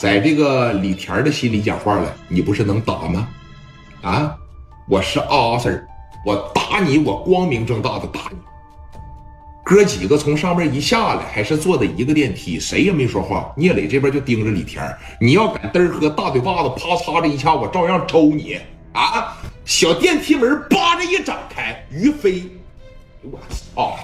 在这个李田的心里讲话了，你不是能打吗？啊，我是阿 Sir，我打你，我光明正大的打你。哥几个从上面一下来，还是坐的一个电梯，谁也没说话。聂磊这边就盯着李田，你要敢嘚喝大嘴巴子，啪嚓这一下，我照样抽你啊！小电梯门叭着一展开，于飞，我操！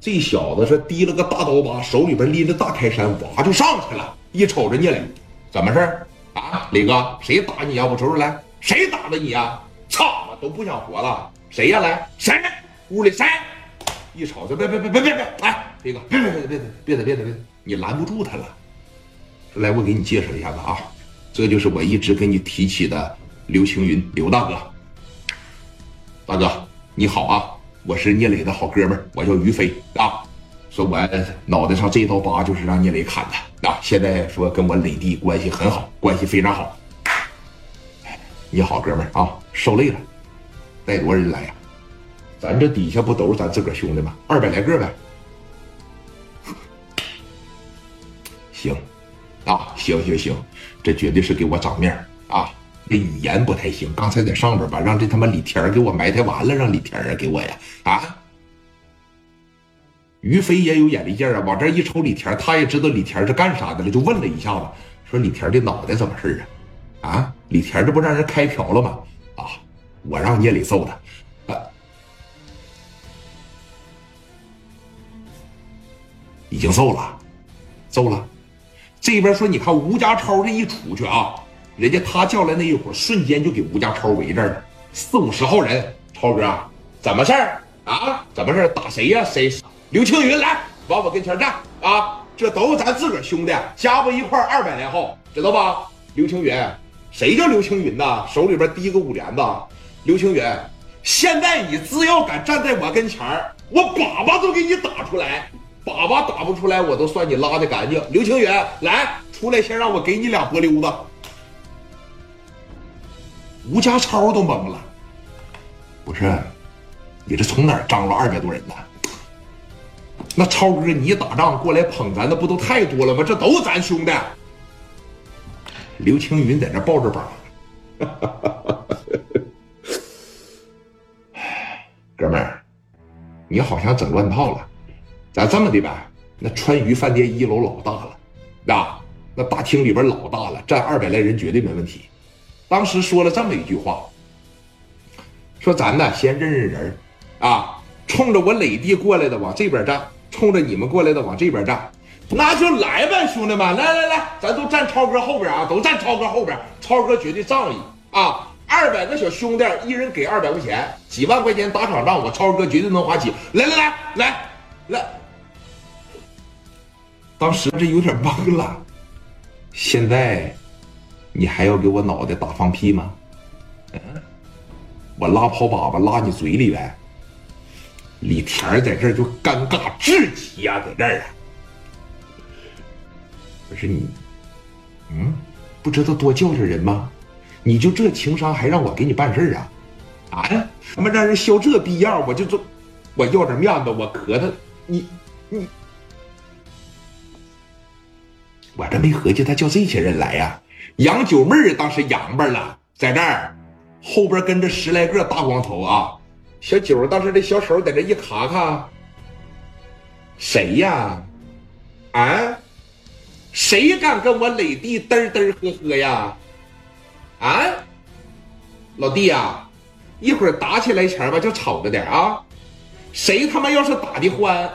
这小子是提了个大刀疤，手里边拎着大开山，哇就上去了。一瞅着聂磊，怎么事啊，磊哥，谁打你呀、啊？我瞅瞅来，谁打的你呀、啊？操，我都不想活了。谁呀、来，谁？屋里谁？一瞅就别别别别别别，来，磊哥，别别别别别别别别别别别，你拦不住他了。来，我给你介绍一下子啊，这就是我一直跟你提起的刘青云，刘大哥。大哥，你好啊，我是聂磊的好哥们，我叫于飞啊。说我脑袋上这道疤就是让聂磊砍的啊。现在说跟我磊弟关系很好，关系非常好。你好，哥们儿啊，受累了，带多少人来呀？咱这底下不都是咱自个儿兄弟吗？二百来个呗。行，啊，行行行，这绝对是给我长面啊。这语言不太行，刚才在上边吧，让这他妈李田给我埋汰完了，让李田啊给我呀啊！于飞也有眼力劲啊，往这一瞅李田，他也知道李田是干啥的了，就问了一下子，说李田的脑袋怎么事啊？啊，李田这不让人开瓢了吗？啊，我让聂磊揍他，啊，已经揍了，揍了。这边说，你看吴家超这一出去啊。人家他叫来那一伙，瞬间就给吴家超围这儿了，四五十号人。超哥，怎么事儿啊？怎么事儿？打谁呀？谁？刘青云来，往我跟前站啊！这都是咱自个儿兄弟，加不一块二百来号，知道吧？刘青云，谁叫刘青云呐？手里边提个五连子。刘青云，现在你只要敢站在我跟前儿，我粑粑都给你打出来，粑粑打不出来，我都算你拉的干净。刘青云，来，出来，先让我给你俩波溜子。吴家超都懵了，不是，你这从哪儿张罗二百多人呢？那超哥，你打仗过来捧咱的不都太多了吗？这都是咱兄弟。刘青云在那抱着膀，哥们儿，你好像整乱套了。咱这么的呗，那川渝饭店一楼老大了，啊，那大厅里边老大了，站二百来人绝对没问题。当时说了这么一句话，说咱呢先认认人啊，冲着我磊弟过来的往这边站，冲着你们过来的往这边站，那就来呗，兄弟们，来来来，咱都站超哥后边啊，都站超哥后边，超哥绝对仗义啊，二百个小兄弟，一人给二百块钱，几万块钱打场仗，我超哥绝对能花起，来来来来来，当时这有点懵了，现在。你还要给我脑袋打放屁吗？嗯，我拉泡粑粑拉你嘴里呗。李田在这儿就尴尬至极呀，在这儿啊。不是你，嗯，不知道多叫着人吗？你就这情商还让我给你办事啊？啊？他妈让人削这逼样，我就做，我要点面子，我磕他，你你，我这没合计他叫这些人来呀。杨九妹儿当时洋巴了，在这儿后边跟着十来个大光头啊！小九当时这小手在这一卡卡，谁呀？啊？谁敢跟我磊弟嘚嘚呵呵呀？啊？老弟呀，一会儿打起来前吧就瞅着点啊！谁他妈要是打的欢，